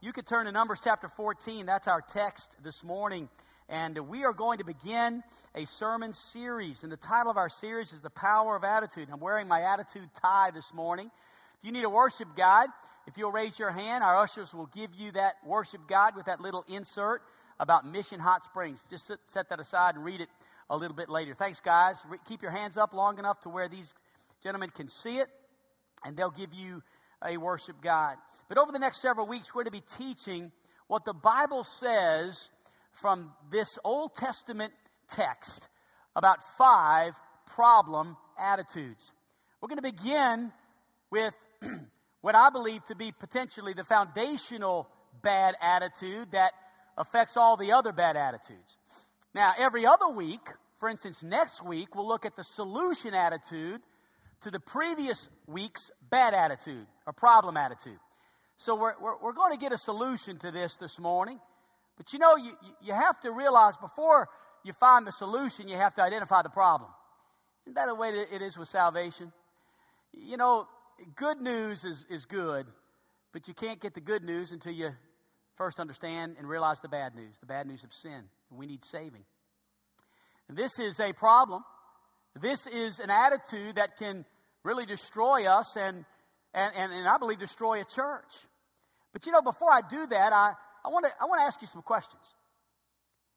you could turn to Numbers chapter 14. That's our text this morning. And we are going to begin a sermon series. And the title of our series is The Power of Attitude. I'm wearing my attitude tie this morning. If you need a worship guide, if you'll raise your hand, our ushers will give you that worship guide with that little insert about Mission Hot Springs. Just set, that aside and read it a little bit later. Thanks, guys. Re- keep your hands up long enough to where these gentlemen can see it, and they'll give you a worship guide. But over the next several weeks, we're going to be teaching what the Bible says from this Old Testament text about five problem attitudes. We're going to begin with what I believe to be potentially the foundational bad attitude that affects all the other bad attitudes. Now, every other week, for instance, next week, we'll look at the solution attitude to the previous week's bad attitude or problem attitude. So we're, we're, we're going to get a solution to this this morning. But you know, you, you have to realize before you find the solution, you have to identify the problem. Isn't that the way it is with salvation? You know, good news is, is good, but you can't get the good news until you first understand and realize the bad news the bad news of sin. We need saving. And this is a problem. This is an attitude that can really destroy us and, and, and, and I believe destroy a church. But you know, before I do that, I, I want to I want to ask you some questions.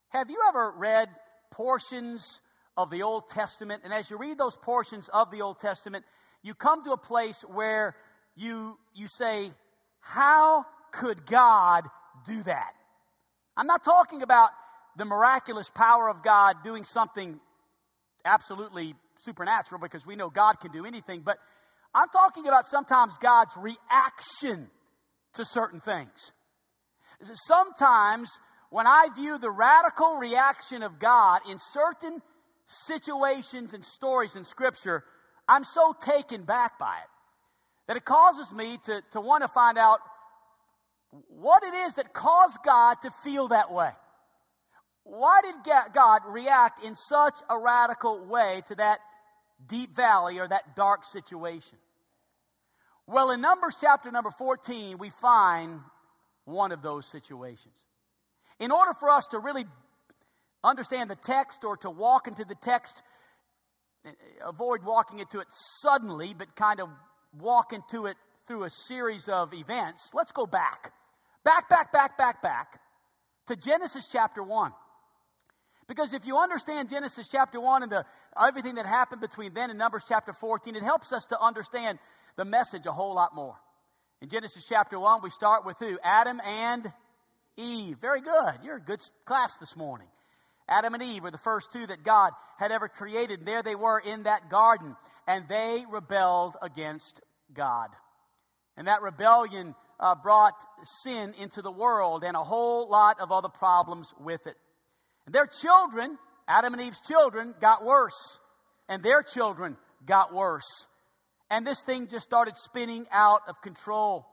Have you ever read portions of the Old Testament? And as you read those portions of the Old Testament, you come to a place where you you say, How could God do that? I'm not talking about the miraculous power of God doing something absolutely supernatural because we know God can do anything, but I'm talking about sometimes God's reaction to certain things. Sometimes when I view the radical reaction of God in certain situations and stories in Scripture, I'm so taken back by it that it causes me to, to want to find out what it is that caused God to feel that way. Why did God react in such a radical way to that deep valley or that dark situation? Well, in Numbers chapter number 14, we find one of those situations. In order for us to really understand the text or to walk into the text, eh, avoid walking into it suddenly, but kind of walk into it through a series of events, let's go back. Back, back, back, back, back to Genesis chapter 1. Because if you understand Genesis chapter 1 and the, everything that happened between then and Numbers chapter 14, it helps us to understand the message a whole lot more. In Genesis chapter 1, we start with who? Adam and Eve. Very good. You're a good class this morning. Adam and Eve were the first two that God had ever created. And there they were in that garden. And they rebelled against God. And that rebellion uh, brought sin into the world and a whole lot of other problems with it. And their children, Adam and Eve's children, got worse. And their children got worse. And this thing just started spinning out of control.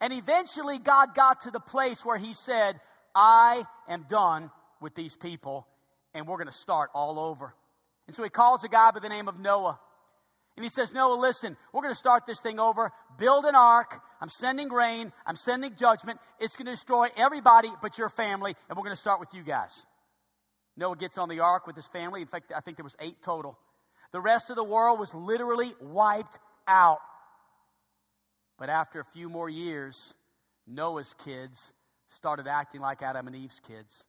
And eventually, God got to the place where He said, I am done with these people, and we're going to start all over. And so He calls a guy by the name of Noah. And he says, Noah, listen, we're going to start this thing over. Build an ark. I'm sending rain. I'm sending judgment. It's going to destroy everybody but your family, and we're going to start with you guys. Noah gets on the ark with his family. In fact, I think there was eight total. The rest of the world was literally wiped out. But after a few more years, Noah's kids started acting like Adam and Eve's kids.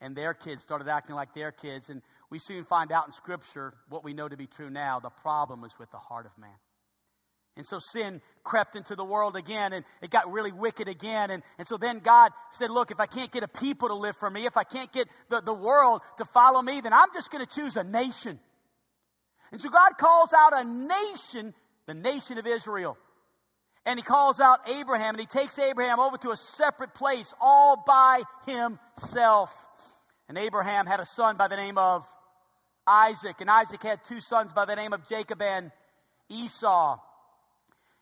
And their kids started acting like their kids. And we soon find out in Scripture what we know to be true now. The problem is with the heart of man. And so sin crept into the world again and it got really wicked again. And, and so then God said, Look, if I can't get a people to live for me, if I can't get the, the world to follow me, then I'm just going to choose a nation. And so God calls out a nation, the nation of Israel. And he calls out Abraham and he takes Abraham over to a separate place all by himself. And Abraham had a son by the name of Isaac. And Isaac had two sons by the name of Jacob and Esau.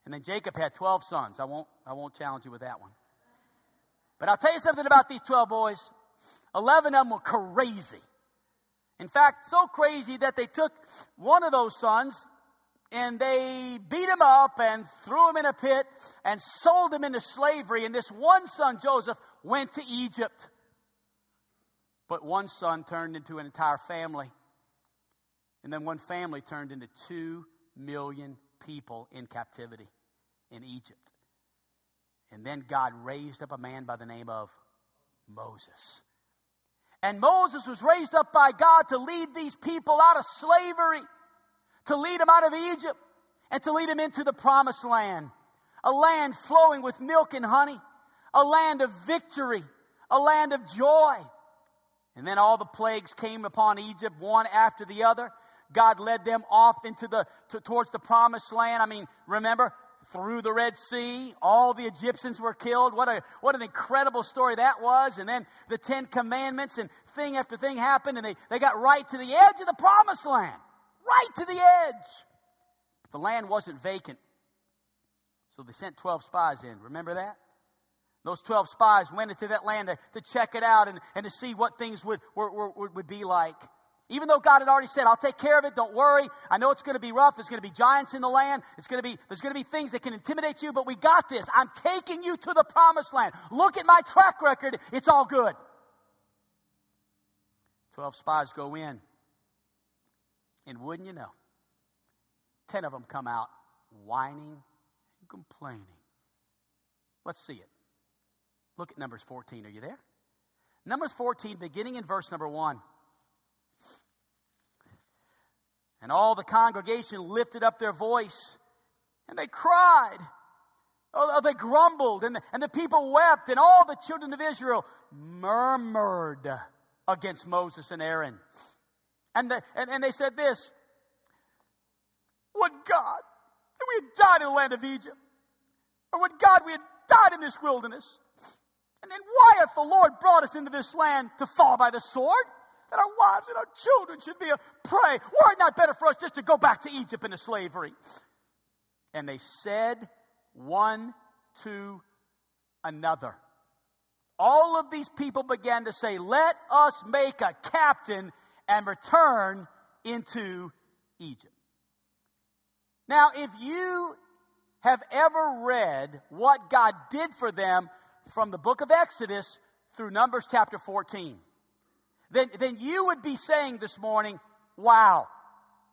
And then Jacob had 12 sons. I won't, I won't challenge you with that one. But I'll tell you something about these 12 boys. 11 of them were crazy. In fact, so crazy that they took one of those sons, and they beat him up and threw him in a pit and sold him into slavery. And this one son, Joseph, went to Egypt. But one son turned into an entire family. And then one family turned into two million people in captivity in Egypt. And then God raised up a man by the name of Moses. And Moses was raised up by God to lead these people out of slavery, to lead them out of Egypt, and to lead them into the promised land. A land flowing with milk and honey, a land of victory, a land of joy. And then all the plagues came upon Egypt, one after the other. God led them off into the, to, towards the promised land. I mean, remember, through the Red Sea, all the Egyptians were killed. What a, what an incredible story that was. And then the Ten Commandments and thing after thing happened and they, they got right to the edge of the promised land. Right to the edge. The land wasn't vacant. So they sent 12 spies in. Remember that? Those 12 spies went into that land to, to check it out and, and to see what things would, were, were, would be like. Even though God had already said, I'll take care of it, don't worry. I know it's going to be rough. There's going to be giants in the land. It's going to be, there's going to be things that can intimidate you, but we got this. I'm taking you to the promised land. Look at my track record. It's all good. Twelve spies go in. And wouldn't you know, ten of them come out whining and complaining. Let's see it. Look at Numbers 14. Are you there? Numbers 14, beginning in verse number 1. And all the congregation lifted up their voice and they cried. Oh, oh they grumbled and the, and the people wept and all the children of Israel murmured against Moses and Aaron. And, the, and, and they said this, Would God that we had died in the land of Egypt, or would God we had died in this wilderness? And then why hath the Lord brought us into this land to fall by the sword? Our wives and our children should be a prey. Were it not better for us just to go back to Egypt into slavery? And they said one to another. All of these people began to say, Let us make a captain and return into Egypt. Now, if you have ever read what God did for them from the book of Exodus through Numbers chapter 14, then, then you would be saying this morning, wow,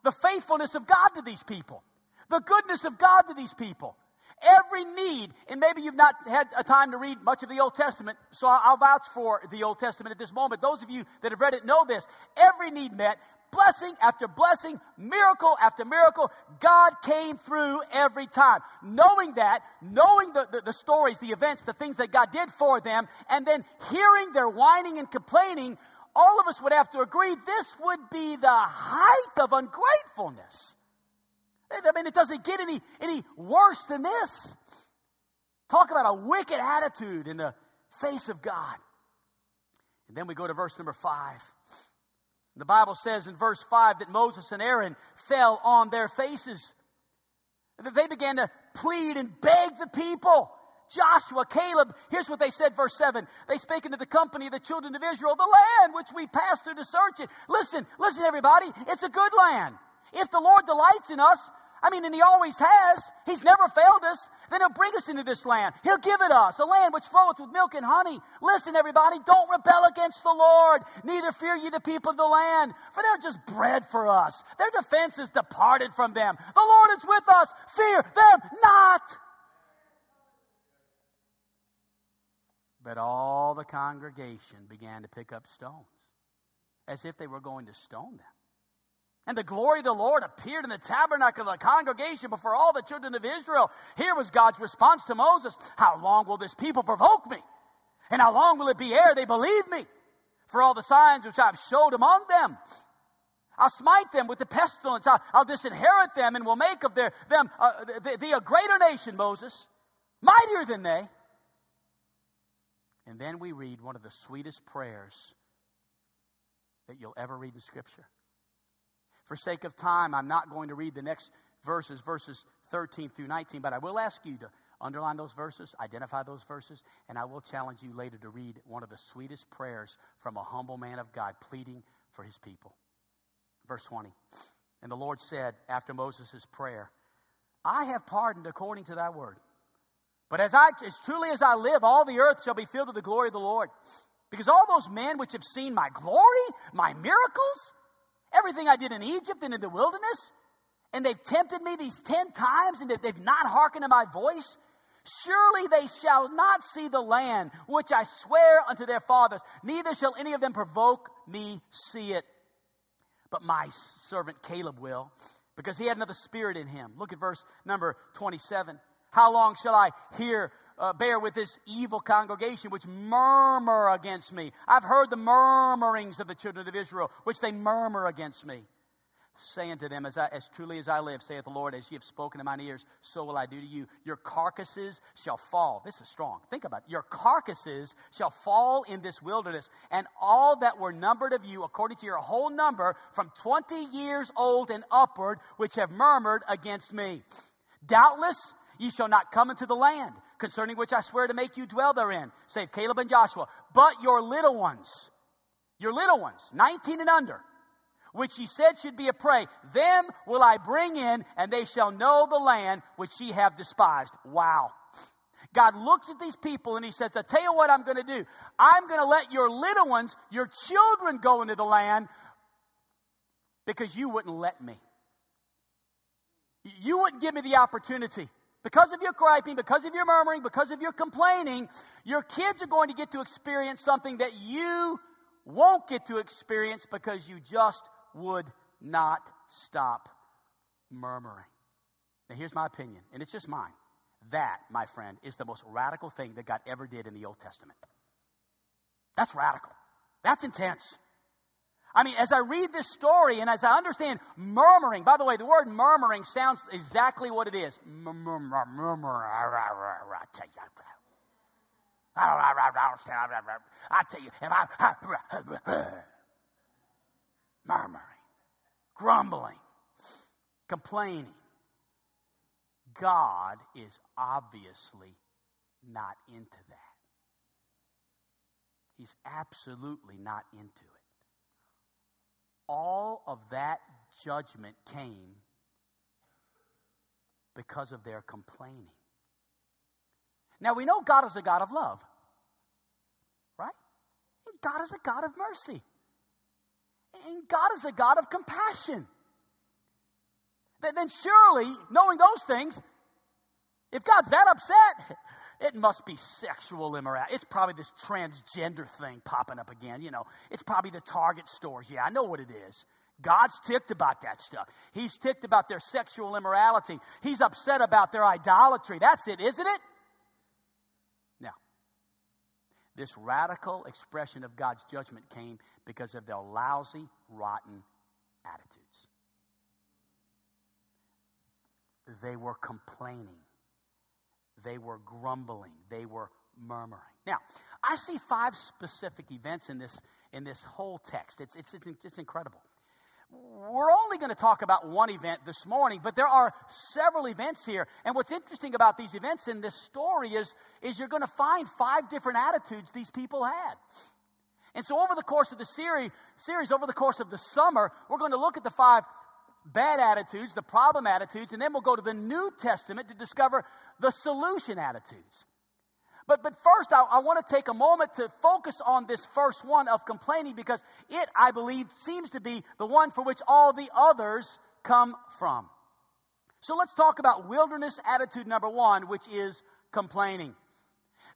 the faithfulness of God to these people, the goodness of God to these people. Every need, and maybe you've not had a time to read much of the Old Testament, so I'll vouch for the Old Testament at this moment. Those of you that have read it know this. Every need met, blessing after blessing, miracle after miracle. God came through every time. Knowing that, knowing the, the, the, stories, the events, the things that God did for them, and then hearing their whining and complaining, all of us would have to agree this would be the height of ungratefulness. I mean, it doesn't get any, any worse than this. Talk about a wicked attitude in the face of God. And then we go to verse number five. The Bible says in verse 5 that Moses and Aaron fell on their faces. That they began to plead and beg the people Joshua, Caleb, here's what they said, verse 7. They spake unto the company of the children of Israel, the land which we passed through to search it. Listen, listen, everybody, it's a good land. If the Lord delights in us, I mean, and He always has, He's never failed us, then He'll bring us into this land. He'll give it us, a land which floweth with milk and honey. Listen, everybody, don't rebel against the Lord, neither fear ye the people of the land, for they're just bread for us. Their defense is departed from them. The Lord is with us, fear them not. But all the congregation began to pick up stones, as if they were going to stone them. And the glory of the Lord appeared in the tabernacle of the congregation before all the children of Israel. Here was God's response to Moses How long will this people provoke me? And how long will it be ere they believe me? For all the signs which I've showed among them. I'll smite them with the pestilence. I'll, I'll disinherit them and will make of their, them uh, the, the, a greater nation, Moses, mightier than they. And then we read one of the sweetest prayers that you'll ever read in Scripture. For sake of time, I'm not going to read the next verses, verses 13 through 19, but I will ask you to underline those verses, identify those verses, and I will challenge you later to read one of the sweetest prayers from a humble man of God pleading for his people. Verse 20. And the Lord said, after Moses' prayer, I have pardoned according to thy word. But as, I, as truly as I live, all the earth shall be filled with the glory of the Lord. Because all those men which have seen my glory, my miracles, everything I did in Egypt and in the wilderness, and they've tempted me these ten times, and they've not hearkened to my voice, surely they shall not see the land which I swear unto their fathers, neither shall any of them provoke me see it. But my servant Caleb will, because he had another spirit in him. Look at verse number 27. How long shall I hear, uh, bear with this evil congregation which murmur against me? I've heard the murmurings of the children of Israel, which they murmur against me saying to them, as, I, as truly as I live, saith the Lord, as ye have spoken in mine ears, so will I do to you. Your carcasses shall fall. This is strong. Think about it. Your carcasses shall fall in this wilderness, and all that were numbered of you, according to your whole number, from twenty years old and upward, which have murmured against me. Doubtless ye shall not come into the land, concerning which I swear to make you dwell therein, save Caleb and Joshua. But your little ones, your little ones, 19 and under, which he said should be a prey, them will I bring in, and they shall know the land which ye have despised. Wow. God looks at these people and he says, I tell you what I'm going to do. I'm going to let your little ones, your children go into the land because you wouldn't let me. You wouldn't give me the opportunity. Because of your griping, because of your murmuring, because of your complaining, your kids are going to get to experience something that you won't get to experience because you just would not stop murmuring. Now, here's my opinion, and it's just mine. That, my friend, is the most radical thing that God ever did in the Old Testament. That's radical. That's intense. I mean, as I read this story and as I understand murmuring, by the way, the word murmuring sounds exactly what it is. I tell you. If I murmuring, grumbling, complaining. God is obviously not into that. He's absolutely not into it. All of that judgment came because of their complaining. Now we know God is a God of love, right? God is a God of mercy. And God is a God of compassion. Then surely, knowing those things, if God's that upset, it must be sexual immorality. It's probably this transgender thing popping up again. You know, it's probably the Target stores. Yeah, I know what it is. God's ticked about that stuff. He's ticked about their sexual immorality. He's upset about their idolatry. That's it, isn't it? Now, this radical expression of God's judgment came because of their lousy, rotten attitudes. They were complaining, they were grumbling, they were murmuring. Now, I see five specific events in this, in this whole text. It's, it's, it's incredible we're only going to talk about one event this morning, but there are several events here. And what's interesting about these events in this story is, is you're going to find five different attitudes these people had. And so over the course of the series, series, over the course of the summer, we're going to look at the five bad attitudes, the problem attitudes, and then we'll go to the New Testament to discover the solution attitudes. But, but first, I, I want to take a moment to focus on this first one of complaining because it, I believe, seems to be the one for which all the others come from. So let's talk about wilderness attitude number one, which is complaining.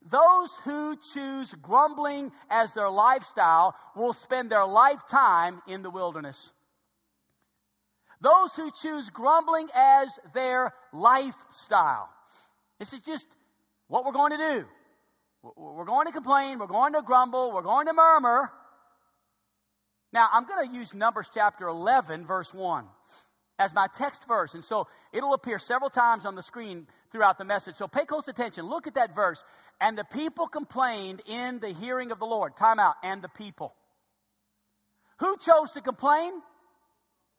Those who choose grumbling as their lifestyle will spend their lifetime in the wilderness. Those who choose grumbling as their lifestyle. This is just what we're going to do. We're going to complain. We're going to grumble. We're going to murmur. Now, I'm going to use Numbers chapter 11, verse 1, as my text verse. And so it'll appear several times on the screen throughout the message. So pay close attention. Look at that verse. And the people complained in the hearing of the Lord. Time out. And the people. Who chose to complain?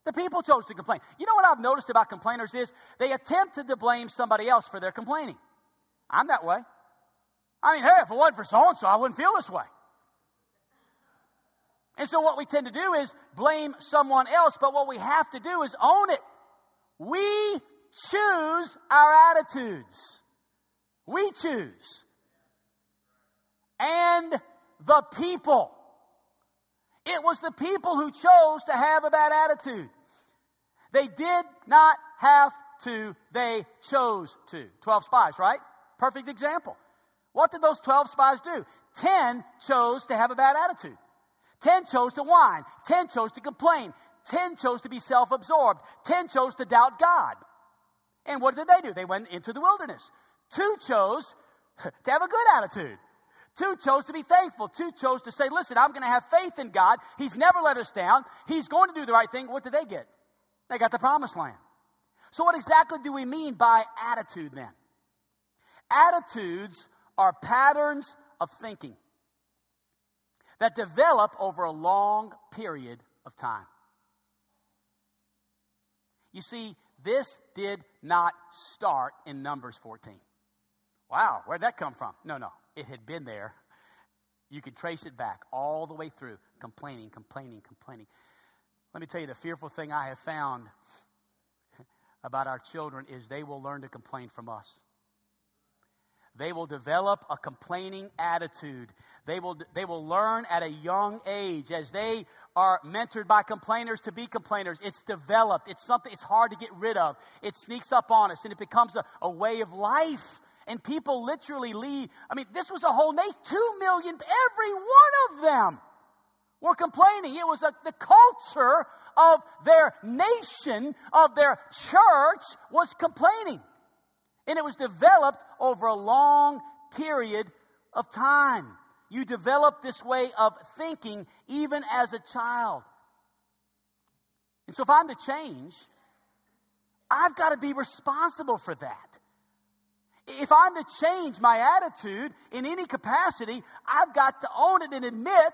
The people chose to complain. You know what I've noticed about complainers is they attempted to blame somebody else for their complaining. I'm that way. I mean, hey, if it wasn't for so and so, I wouldn't feel this way. And so what we tend to do is blame someone else, but what we have to do is own it. We choose our attitudes. We choose. And the people. It was the people who chose to have a bad attitude. They did not have to, they chose to. Twelve spies, right? Perfect example. What did those twelve spies do? Ten chose to have a bad attitude. Ten chose to whine. Ten chose to complain. Ten chose to be self absorbed. Ten chose to doubt God. And what did they do? They went into the wilderness. Two chose to have a good attitude. Two chose to be thankful. Two chose to say, listen, I'm going to have faith in God. He's never let us down. He's going to do the right thing. What did they get? They got the promised land. So, what exactly do we mean by attitude then? Attitudes are patterns of thinking that develop over a long period of time. You see, this did not start in Numbers 14. Wow, where'd that come from? No, no, it had been there. You could trace it back all the way through, complaining, complaining, complaining. Let me tell you the fearful thing I have found about our children is they will learn to complain from us. They will develop a complaining attitude. They will, they will learn at a young age as they are mentored by complainers to be complainers. It's developed. It's something it's hard to get rid of. It sneaks up on us and it becomes a, a way of life. And people literally leave. I mean, this was a whole nation. Two million, every one of them were complaining. It was a, the culture of their nation, of their church, was complaining. And it was developed over a long period of time. You develop this way of thinking even as a child. And so if I'm to change, I've got to be responsible for that. If I'm to change my attitude in any capacity, I've got to own it and admit,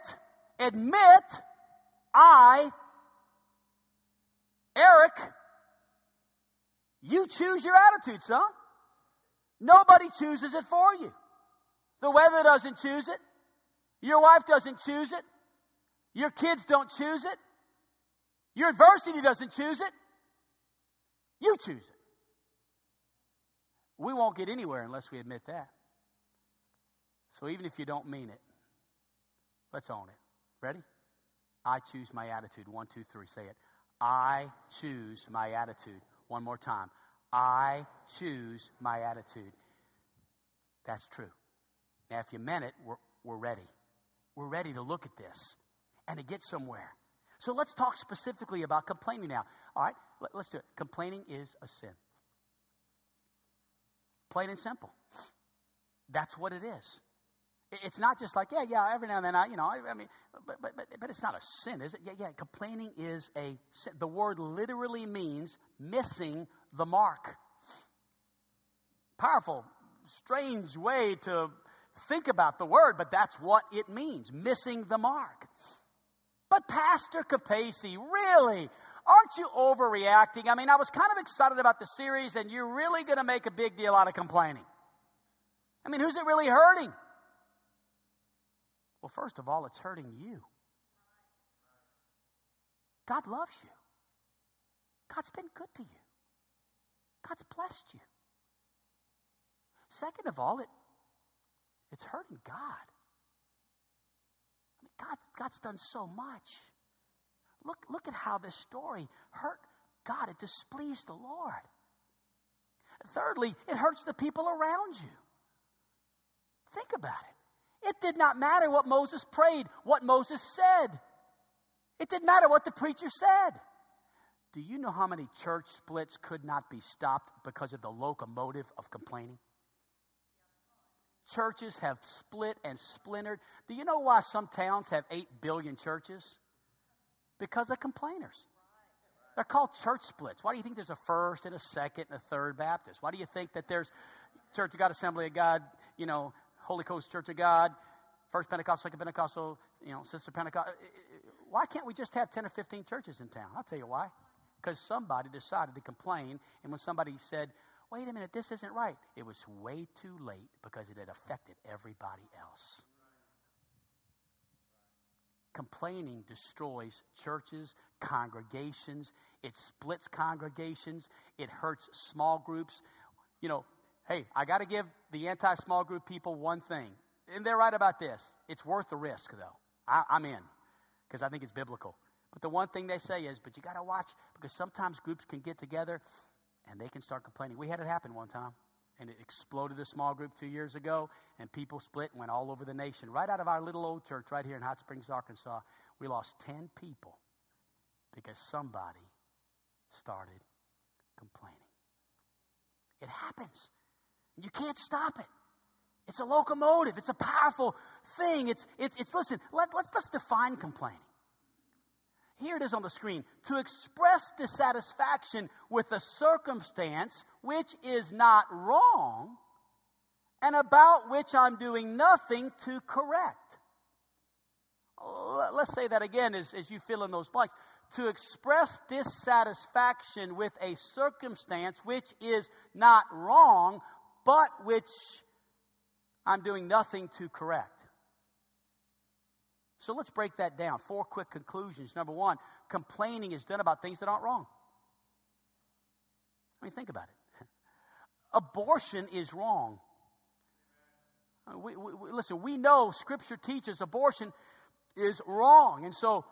admit, I, Eric, you choose your attitude, son. Nobody chooses it for you. The weather doesn't choose it. Your wife doesn't choose it. Your kids don't choose it. Your adversity doesn't choose it. You choose it. We won't get anywhere unless we admit that. So even if you don't mean it, let's own it. Ready? I choose my attitude. One, two, three. Say it. I choose my attitude. One more time. I choose my attitude. That's true. Now, if you meant it, we're, we're ready. We're ready to look at this and to get somewhere. So let's talk specifically about complaining now. All right, let, let's do it. Complaining is a sin. Plain and simple. That's what it is. It's not just like, yeah, yeah, every now and then I, you know, I, I mean, but, but, but, but it's not a sin, is it? Yeah, yeah, complaining is a sin. The word literally means missing the mark. Powerful, strange way to think about the word, but that's what it means missing the mark. But, Pastor Capacey, really? Aren't you overreacting? I mean, I was kind of excited about the series, and you're really going to make a big deal out of complaining. I mean, who's it really hurting? Well, first of all, it's hurting you. God loves you. God's been good to you. God's blessed you. Second of all, it, it's hurting God. I mean, God's, God's done so much. Look, look at how this story hurt God. It displeased the Lord. Thirdly, it hurts the people around you. Think about it. It did not matter what Moses prayed, what Moses said. It didn't matter what the preacher said. Do you know how many church splits could not be stopped because of the locomotive of complaining? Churches have split and splintered. Do you know why some towns have 8 billion churches? Because of complainers. They're called church splits. Why do you think there's a first and a second and a third Baptist? Why do you think that there's Church of God, Assembly of God, you know, Holy Ghost Church of God, First Pentecostal, Second Pentecostal, you know, Sister Pentecostal? Why can't we just have 10 or 15 churches in town? I'll tell you why. Because somebody decided to complain, and when somebody said, wait a minute, this isn't right, it was way too late because it had affected everybody else. Complaining destroys churches, congregations, it splits congregations, it hurts small groups. You know, hey, I got to give the anti small group people one thing. And they're right about this. It's worth the risk, though. I, I'm in because I think it's biblical. But the one thing they say is, but you got to watch because sometimes groups can get together and they can start complaining. We had it happen one time and it exploded a small group two years ago, and people split and went all over the nation. Right out of our little old church right here in Hot Springs, Arkansas, we lost 10 people because somebody started complaining. It happens. You can't stop it. It's a locomotive. It's a powerful thing. It's, it's, it's listen, let, let's, let's define complaining. Here it is on the screen. To express dissatisfaction with a circumstance which is not wrong and about which I'm doing nothing to correct. Let's say that again as, as you fill in those blanks. To express dissatisfaction with a circumstance which is not wrong, but which I'm doing nothing to correct. So let's break that down. Four quick conclusions. Number one, complaining is done about things that aren't wrong. I mean, think about it. Abortion is wrong. Uh, we, we, listen, we know Scripture teaches abortion is wrong. And so,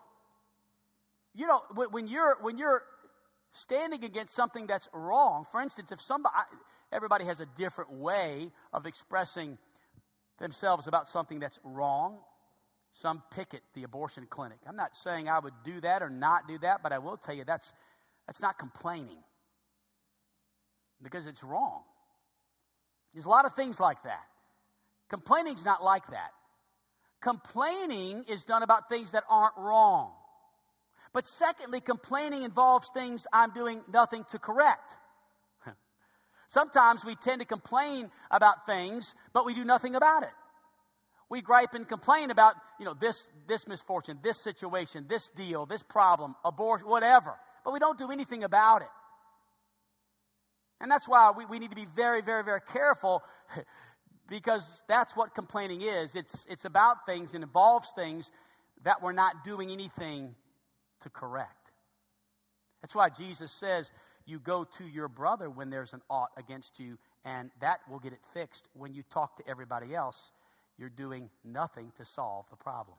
you know, when you're, when you're standing against something that's wrong, for instance, if somebody, everybody has a different way of expressing themselves about something that's wrong some picket the abortion clinic. I'm not saying I would do that or not do that, but I will tell you that's, that's not complaining because it's wrong. There's a lot of things like that. Complaining is not like that. Complaining is done about things that aren't wrong. But secondly, complaining involves things I'm doing nothing to correct. Sometimes we tend to complain about things, but we do nothing about it we gripe and complain about, you know, this, this misfortune, this situation, this deal, this problem, abortion, whatever. But we don't do anything about it. And that's why we, we need to be very, very, very careful because that's what complaining is. It's, it's about things, and involves things that we're not doing anything to correct. That's why Jesus says, you go to your brother when there's an ought against you, and that will get it fixed. When you talk to everybody else, you're doing nothing to solve the problem.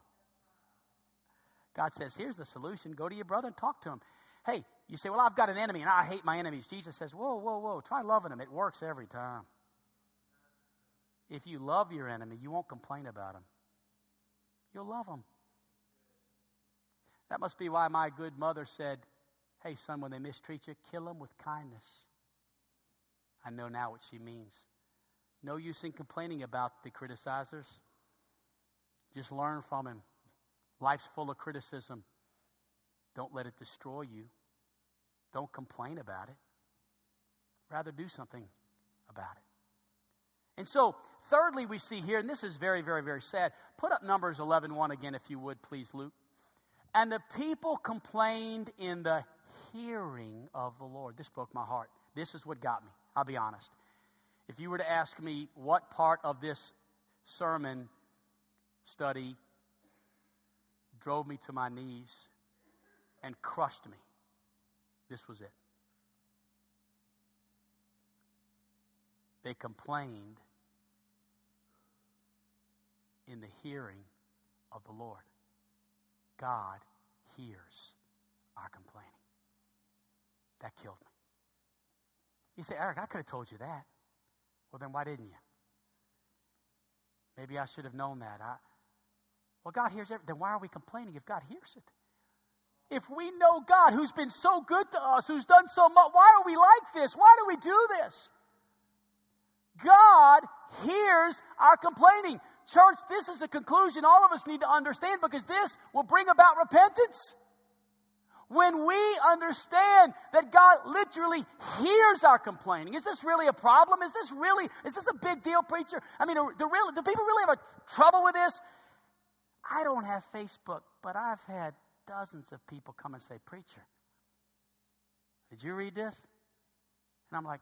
God says, here's the solution. Go to your brother and talk to him. Hey, you say, well, I've got an enemy and I hate my enemies. Jesus says, whoa, whoa, whoa, try loving them. It works every time. If you love your enemy, you won't complain about him. You'll love him. That must be why my good mother said, hey, son, when they mistreat you, kill them with kindness. I know now what she means. No use in complaining about the criticizers. Just learn from him. Life's full of criticism. Don't let it destroy you. Don't complain about it. Rather, do something about it. And so, thirdly, we see here, and this is very, very, very sad. Put up Numbers 11 1 again, if you would, please, Luke. And the people complained in the hearing of the Lord. This broke my heart. This is what got me. I'll be honest. If you were to ask me what part of this sermon study drove me to my knees and crushed me, this was it. They complained in the hearing of the Lord. God hears our complaining. That killed me. You say, Eric, I could have told you that. Well, then why didn't you? Maybe I should have known that. I, well, God hears everything. Then why are we complaining if God hears it? If we know God, who's been so good to us, who's done so much, why are we like this? Why do we do this? God hears our complaining. Church, this is a conclusion all of us need to understand because this will bring about repentance. When we understand that God literally hears our complaining, is this really a problem? Is this really, is this a big deal, preacher? I mean, do, really, do people really have a trouble with this? I don't have Facebook, but I've had dozens of people come and say, Preacher, did you read this? And I'm like,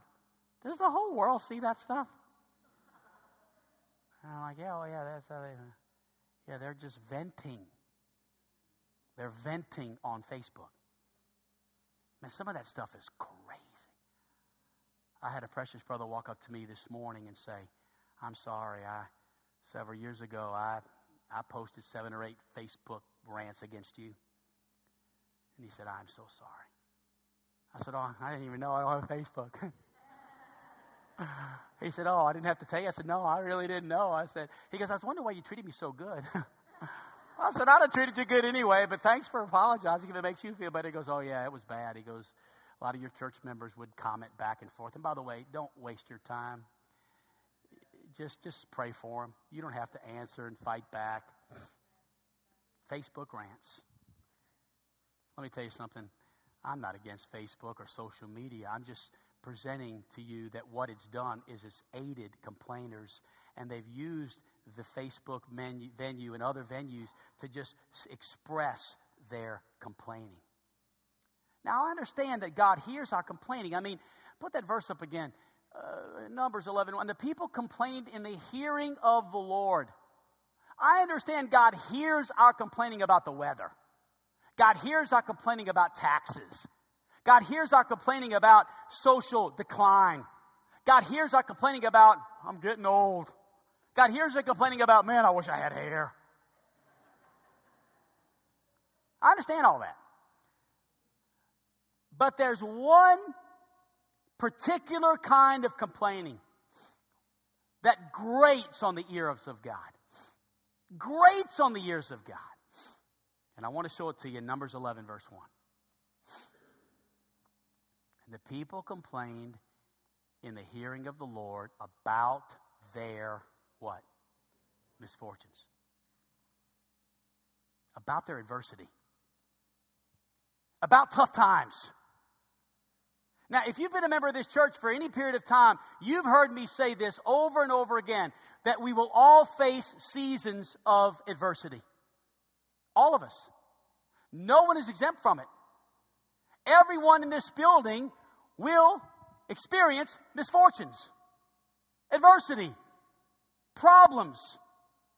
Does the whole world see that stuff? And I'm like, Yeah, oh, yeah, that's how they, yeah, they're just venting. They're venting on Facebook. Man, some of that stuff is crazy. I had a precious brother walk up to me this morning and say, I'm sorry, I several years ago I I posted seven or eight Facebook rants against you. And he said, I'm so sorry. I said, Oh, I didn't even know I was on Facebook. he said, Oh, I didn't have to tell you. I said, No, I really didn't know. I said, He goes, I was wondering why you treated me so good. I said, I'd have treated you good anyway, but thanks for apologizing if it makes you feel better. He goes, Oh, yeah, it was bad. He goes, A lot of your church members would comment back and forth. And by the way, don't waste your time. Just, just pray for them. You don't have to answer and fight back. Facebook rants. Let me tell you something. I'm not against Facebook or social media. I'm just presenting to you that what it's done is it's aided complainers, and they've used the Facebook menu, venue and other venues to just express their complaining. Now, I understand that God hears our complaining. I mean, put that verse up again. Uh, Numbers 11. When the people complained in the hearing of the Lord. I understand God hears our complaining about the weather. God hears our complaining about taxes. God hears our complaining about social decline. God hears our complaining about, I'm getting old. God hears our complaining about, man, I wish I had hair. I understand all that. But there's one particular kind of complaining that grates on the ears of God. Grates on the ears of God. And I want to show it to you in Numbers 11, verse 1. And the people complained in the hearing of the Lord about their what? Misfortunes. About their adversity. About tough times. Now, if you've been a member of this church for any period of time, you've heard me say this over and over again that we will all face seasons of adversity. All of us. No one is exempt from it. Everyone in this building will experience misfortunes, adversity, problems,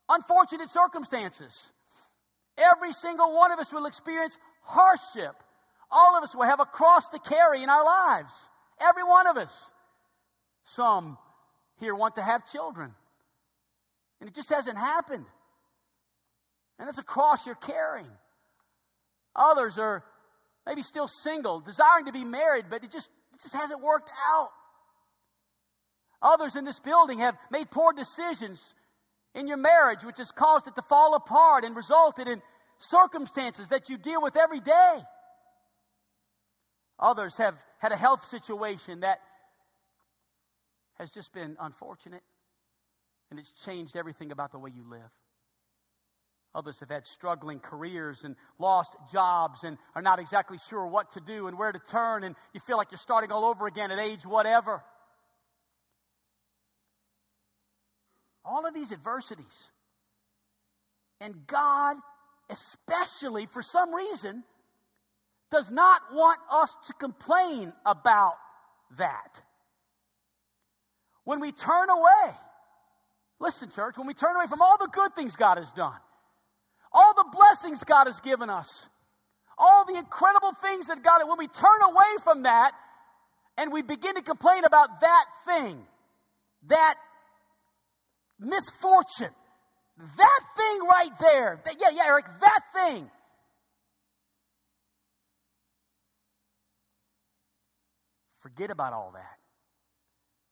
unfortunate circumstances. Every single one of us will experience hardship. All of us will have a cross to carry in our lives. Every one of us. Some here want to have children. And it just hasn't happened. And it's a cross you're carrying. Others are maybe still single, desiring to be married, but it just, it just hasn't worked out. Others in this building have made poor decisions in your marriage, which has caused it to fall apart and resulted in circumstances that you deal with every day. Others have had a health situation that has just been unfortunate and it's changed everything about the way you live. Others have had struggling careers and lost jobs and are not exactly sure what to do and where to turn, and you feel like you're starting all over again at age whatever. All of these adversities. And God, especially for some reason, does not want us to complain about that. When we turn away, listen, church, when we turn away from all the good things God has done, all the blessings God has given us, all the incredible things that God, when we turn away from that and we begin to complain about that thing, that misfortune, that thing right there, that, yeah, yeah, Eric, that thing. Forget about all that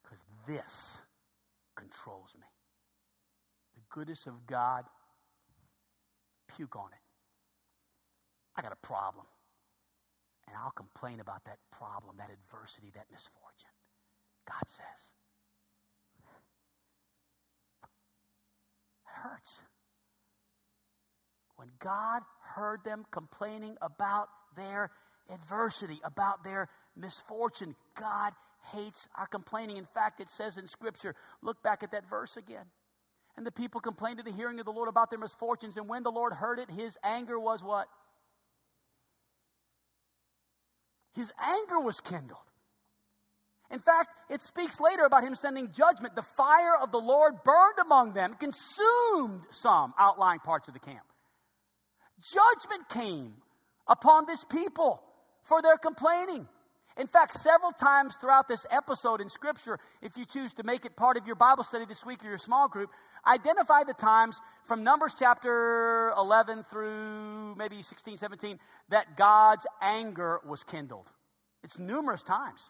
because this controls me. The goodness of God puke on it. I got a problem. And I'll complain about that problem, that adversity, that misfortune. God says, hurts. When God heard them complaining about their adversity, about their misfortune, God hates our complaining. In fact, it says in Scripture, look back at that verse again. And the people complained to the hearing of the Lord about their misfortunes. And when the Lord heard it, his anger was what? His anger was kindled. In fact, it speaks later about him sending judgment. The fire of the Lord burned among them, consumed some outlying parts of the camp. Judgment came upon this people for their complaining. In fact, several times throughout this episode in Scripture, if you choose to make it part of your Bible study this week or your small group, identify the times from Numbers chapter 11 through maybe 16, 17 that God's anger was kindled. It's numerous times.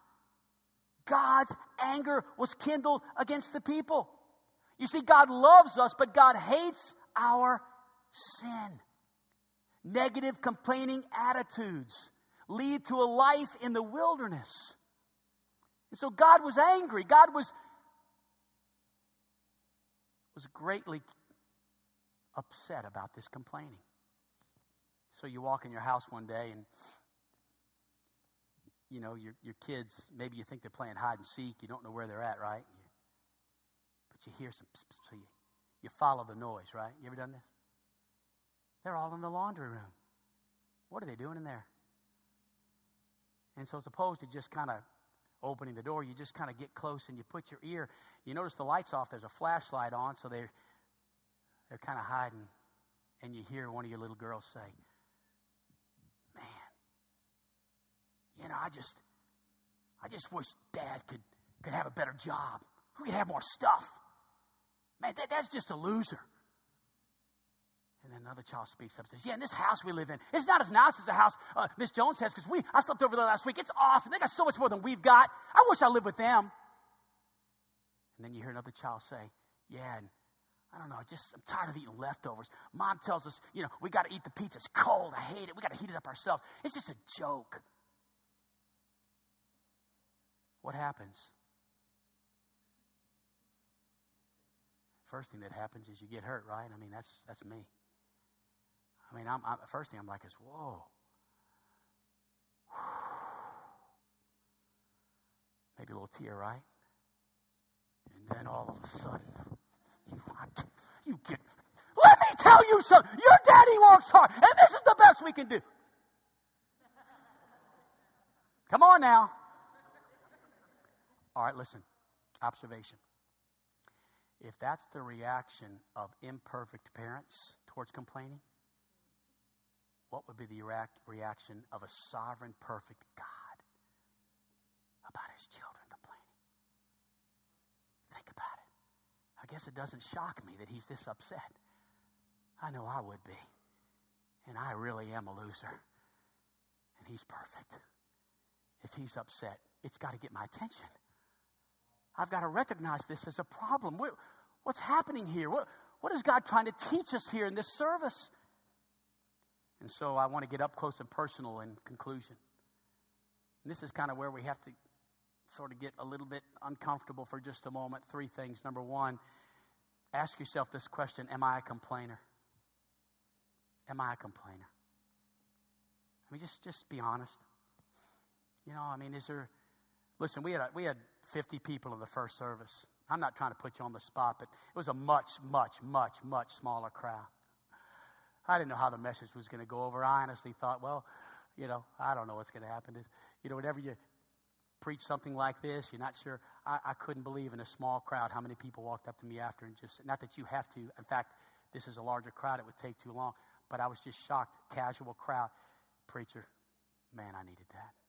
God's anger was kindled against the people. You see, God loves us, but God hates our sin. Negative, complaining attitudes lead to a life in the wilderness. And so God was angry. God was, was greatly upset about this complaining. So you walk in your house one day and you know, your, your kids, maybe you think they're playing hide and seek. You don't know where they're at, right? But you hear some, so you, you follow the noise, right? You ever done this? They're all in the laundry room. What are they doing in there? And so, as opposed to just kind of opening the door, you just kind of get close and you put your ear. You notice the lights off. There's a flashlight on, so they're they're kind of hiding, and you hear one of your little girls say, You know, I just, I just wish Dad could could have a better job. We could have more stuff. Man, that, that's just a loser. And then another child speaks up and says, Yeah, in this house we live in, it's not as nice as the house uh, Miss Jones has because we I slept over there last week. It's awesome. They got so much more than we've got. I wish I lived with them. And then you hear another child say, Yeah, and I don't know, I just I'm tired of eating leftovers. Mom tells us, you know, we got to eat the pizza. It's cold. I hate it. We got to heat it up ourselves. It's just a joke. What happens? First thing that happens is you get hurt, right? I mean, that's that's me. I mean, I'm, I'm first thing I'm like is whoa. Maybe a little tear, right? And then all of a sudden, you, you get. Let me tell you something. Your daddy works hard, and this is the best we can do. Come on now. All right, listen. Observation. If that's the reaction of imperfect parents towards complaining, what would be the reaction of a sovereign, perfect God about his children complaining? Think about it. I guess it doesn't shock me that he's this upset. I know I would be. And I really am a loser. And he's perfect. If he's upset, it's got to get my attention. I've got to recognize this as a problem. What's happening here? What, what is God trying to teach us here in this service? And so I want to get up close and personal in conclusion. And this is kind of where we have to sort of get a little bit uncomfortable for just a moment. Three things. Number one, ask yourself this question Am I a complainer? Am I a complainer? I mean, just, just be honest. You know, I mean, is there, listen, we had, we had 50 people in the first service. I'm not trying to put you on the spot, but it was a much, much, much, much smaller crowd. I didn't know how the message was going to go over. I honestly thought, well, you know, I don't know what's going to happen. You know, whenever you preach something like this, you're not sure. I, I couldn't believe in a small crowd how many people walked up to me after and just, not that you have to. In fact, this is a larger crowd. It would take too long. But I was just shocked. Casual crowd. Preacher, man, I needed that.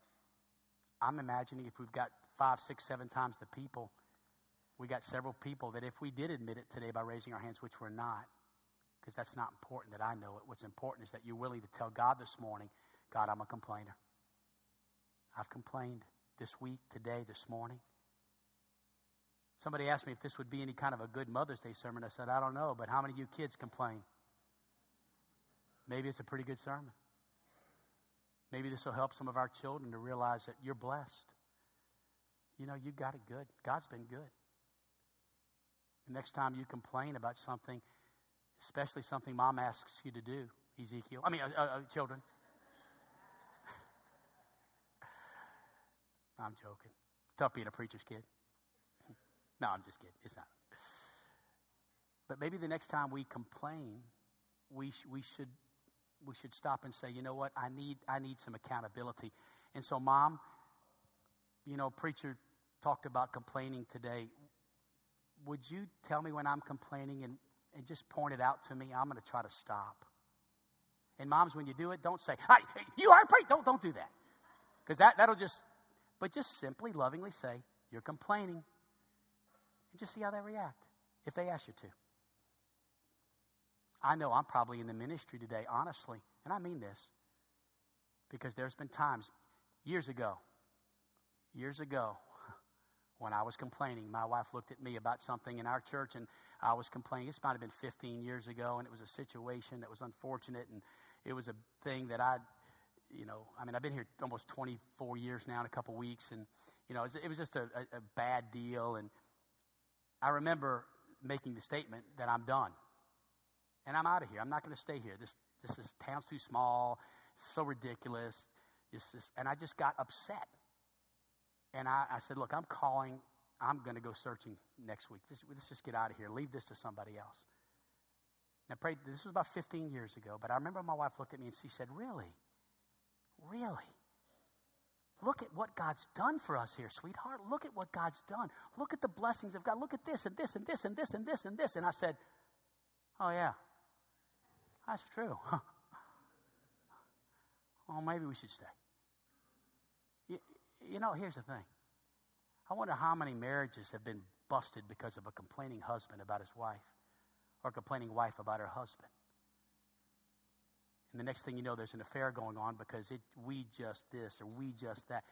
I'm imagining if we've got five, six, seven times the people, we got several people that if we did admit it today by raising our hands, which we're not, because that's not important that I know it. What's important is that you're willing to tell God this morning, God, I'm a complainer. I've complained this week, today, this morning. Somebody asked me if this would be any kind of a good Mother's Day sermon. I said, I don't know, but how many of you kids complain? Maybe it's a pretty good sermon. Maybe this will help some of our children to realize that you're blessed. You know, you got it good. God's been good. The next time you complain about something, especially something mom asks you to do, Ezekiel, I mean, uh, uh, uh children. I'm joking. It's tough being a preacher's kid. no, I'm just kidding. It's not. But maybe the next time we complain, we, sh- we should we should stop and say, you know what, I need, I need some accountability. And so, mom, you know, preacher talked about complaining today. Would you tell me when I'm complaining and, and just point it out to me? I'm going to try to stop. And moms, when you do it, don't say, hey, you are praying. Don't, don't do that. Because that, that'll just, but just simply lovingly say, you're complaining. And just see how they react if they ask you to. I know I'm probably in the ministry today, honestly, and I mean this, because there's been times years ago, years ago, when I was complaining. My wife looked at me about something in our church, and I was complaining. This might have been 15 years ago, and it was a situation that was unfortunate, and it was a thing that I, you know, I mean, I've been here almost 24 years now in a couple weeks, and you know, it was, just a, a, a bad deal, and I remember making the statement that I'm done, and I'm out of here. I'm not going to stay here. This this is town's too small, so ridiculous. And I just got upset. And I, I said, Look, I'm calling. I'm going to go searching next week. This, let's just get out of here. Leave this to somebody else. Now, pray, this was about 15 years ago, but I remember my wife looked at me and she said, Really? Really? Look at what God's done for us here, sweetheart. Look at what God's done. Look at the blessings of God. Look at this and this and this and this and this and this. And I said, Oh, yeah, that's true. well, maybe we should stay. You know, here's the thing. I wonder how many marriages have been busted because of a complaining husband about his wife or a complaining wife about her husband. And the next thing you know, there's an affair going on because it, we just this or we just that.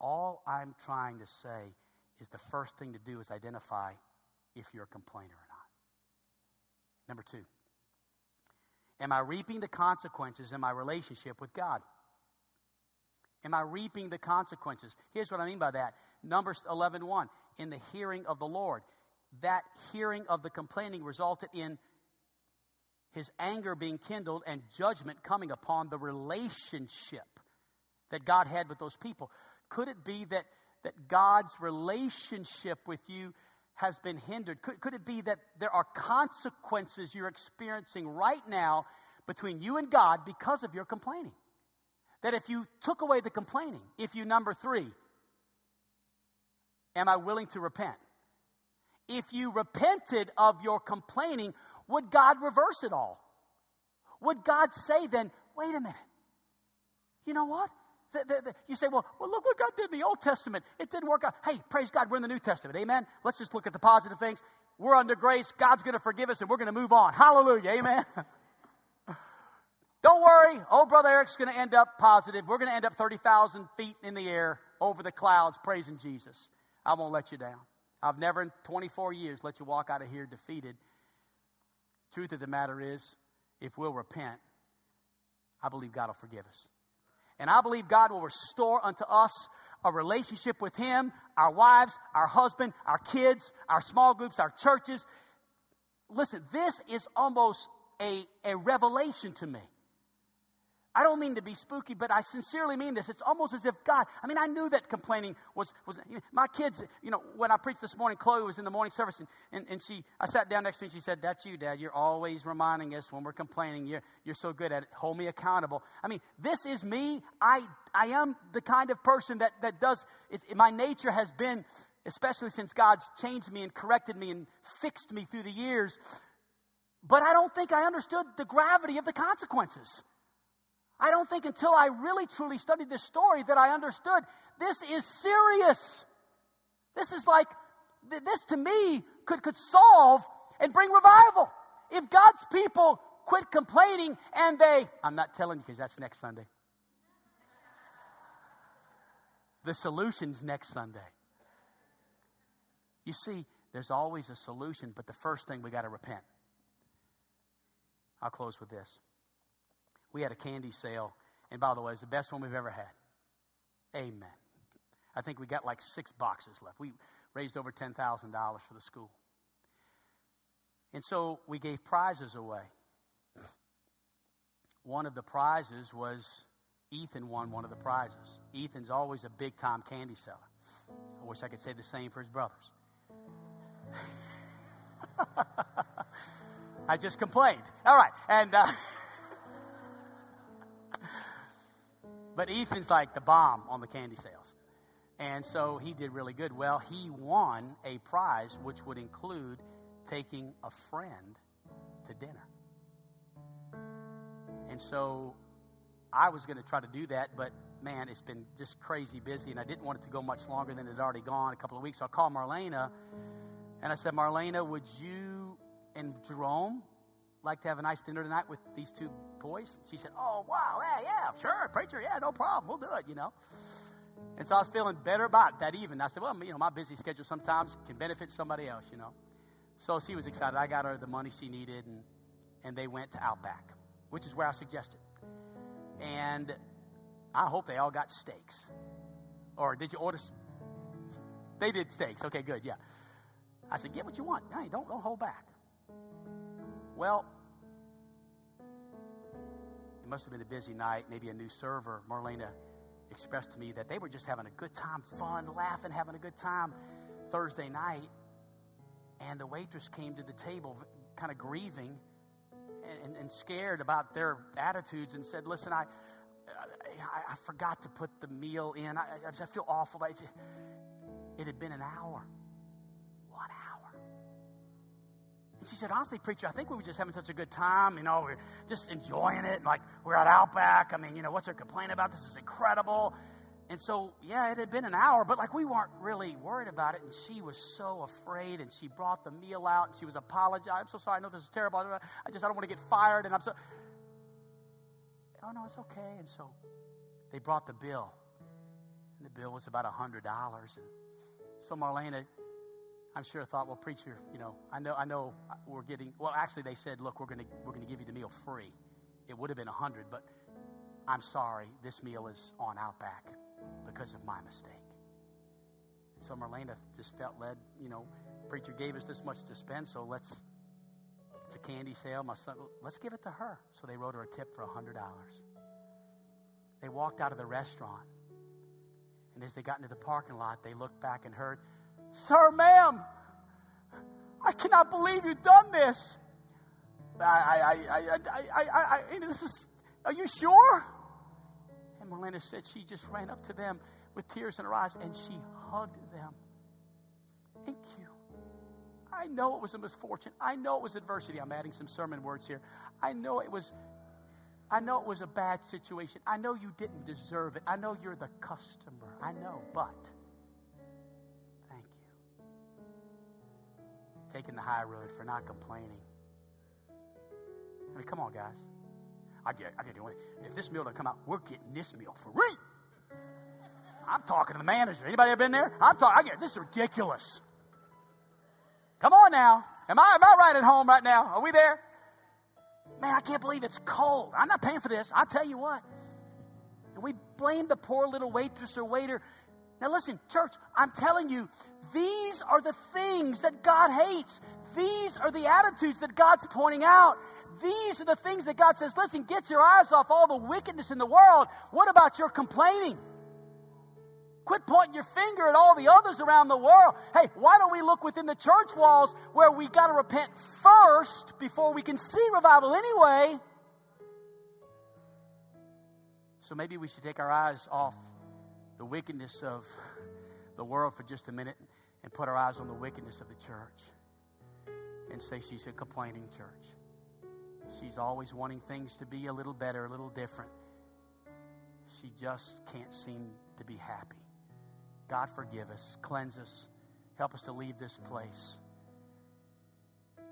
All I'm trying to say is the first thing to do is identify if you're a complainer or not. Number two, am I reaping the consequences in my relationship with God? Am I reaping the consequences? Here's what I mean by that. Numbers 11:1. 1, in the hearing of the Lord. That hearing of the complaining resulted in his anger being kindled and judgment coming upon the relationship that God had with those people. Could it be that, that God's relationship with you has been hindered? Could, could it be that there are consequences you're experiencing right now between you and God because of your complaining? That if you took away the complaining, if you, number three, am I willing to repent? If you repented of your complaining, would God reverse it all? Would God say then, wait a minute, you know what? The, the, the, you say, well, well, look what God did in the Old Testament. It didn't work out. Hey, praise God, we're in the New Testament. Amen. Let's just look at the positive things. We're under grace. God's going to forgive us and we're going to move on. Hallelujah. Amen. Don't worry, old brother Eric's going to end up positive. We're going to end up 30,000 feet in the air over the clouds praising Jesus. I won't let you down. I've never in 24 years let you walk out of here defeated. Truth of the matter is, if we'll repent, I believe God will forgive us. And I believe God will restore unto us a relationship with Him, our wives, our husband, our kids, our small groups, our churches. Listen, this is almost a, a revelation to me. I don't mean to be spooky, but I sincerely mean this. It's almost as if God, I mean, I knew that complaining was, was you know, my kids, you know, when I preached this morning, Chloe was in the morning service and, and, and she, I sat down next to her and she said, that's you, Dad. You're always reminding us when we're complaining. You're, you're so good at it. Hold me accountable. I mean, this is me. I, I am the kind of person that, that does, my nature has been, especially since God's changed me and corrected me and fixed me through the years. But I don't think I understood the gravity of the consequences. I don't think until I really truly studied this story that I understood this is serious. This is like, this to me could, could solve and bring revival. If God's people quit complaining and they, I'm not telling you because that's next Sunday. The solution's next Sunday. You see, there's always a solution, but the first thing we got to repent. I'll close with this we had a candy sale. And by the way, it's the best one we've ever had. Amen. I think we got like six boxes left. We raised over $10,000 for the school. And so we gave prizes away. One of the prizes was Ethan won one of the prizes. Ethan's always a big time candy seller. I wish I could say the same for his brothers. I just complained. All right. And. Uh, But Ethan's like the bomb on the candy sales. And so he did really good. Well, he won a prize which would include taking a friend to dinner. And so I was going to try to do that, but man, it's been just crazy busy, and I didn't want it to go much longer than it had already gone a couple of weeks. So I called Marlena, and I said, Marlena, would you and Jerome like to have a nice dinner tonight with these two boys? She said, Oh, wow, yeah, yeah, sure, preacher, yeah, no problem, we'll do it, you know. And so I was feeling better about that even. I said, Well, you know, my busy schedule sometimes can benefit somebody else, you know. So she was excited. I got her the money she needed, and, and they went to Outback, which is where I suggested. And I hope they all got steaks. Or did you order? They did steaks. Okay, good. Yeah. I said, get what you want. Hey, don't, don't hold back. Well, it must have been a busy night, maybe a new server. Marlena expressed to me that they were just having a good time, fun, laughing, having a good time Thursday night. And the waitress came to the table, kind of grieving and, and, and scared about their attitudes, and said, Listen, I, I, I forgot to put the meal in. I, I feel awful. It had been an hour. And she said, honestly, preacher, I think we were just having such a good time. You know, we're just enjoying it. Like, we're at Outback. I mean, you know, what's her complaint about? This is incredible. And so, yeah, it had been an hour, but like we weren't really worried about it. And she was so afraid. And she brought the meal out and she was apologizing. I'm so sorry. I know this is terrible. I just, I don't want to get fired. And I'm so, oh, no, it's okay. And so they brought the bill. And the bill was about a $100. And so Marlena, I'm sure thought, well, preacher, you know, I know, I know we're getting, well, actually they said, look, we're going to, we're going to give you the meal free. It would have been a 100 but I'm sorry, this meal is on Outback because of my mistake. And so Marlena just felt led, you know, preacher gave us this much to spend, so let's, it's a candy sale. My son, let's give it to her. So they wrote her a tip for a $100. They walked out of the restaurant. And as they got into the parking lot, they looked back and heard, Sir, ma'am, I cannot believe you've done this. I, I, I, I, I, I, this is, are you sure? And Marlena said she just ran up to them with tears in her eyes and she hugged them. Thank you. I know it was a misfortune. I know it was adversity. I'm adding some sermon words here. I know it was I know it was a bad situation. I know you didn't deserve it. I know you're the customer. I know, but Taking the high road for not complaining. I mean, come on, guys. I get, I get it. If this meal doesn't come out, we're getting this meal for free. I'm talking to the manager. Anybody ever been there? I'm talking. I get this is ridiculous. Come on now. Am I am I right at home right now? Are we there? Man, I can't believe it's cold. I'm not paying for this. I'll tell you what. And we blame the poor little waitress or waiter. Now, listen, church, I'm telling you, these are the things that God hates. These are the attitudes that God's pointing out. These are the things that God says, listen, get your eyes off all the wickedness in the world. What about your complaining? Quit pointing your finger at all the others around the world. Hey, why don't we look within the church walls where we got to repent first before we can see revival anyway? So maybe we should take our eyes off the wickedness of the world for just a minute and put our eyes on the wickedness of the church and say she's a complaining church. She's always wanting things to be a little better, a little different. She just can't seem to be happy. God, forgive us, cleanse us, help us to leave this place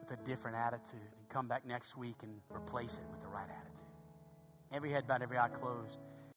with a different attitude and come back next week and replace it with the right attitude. Every head bowed, every eye closed.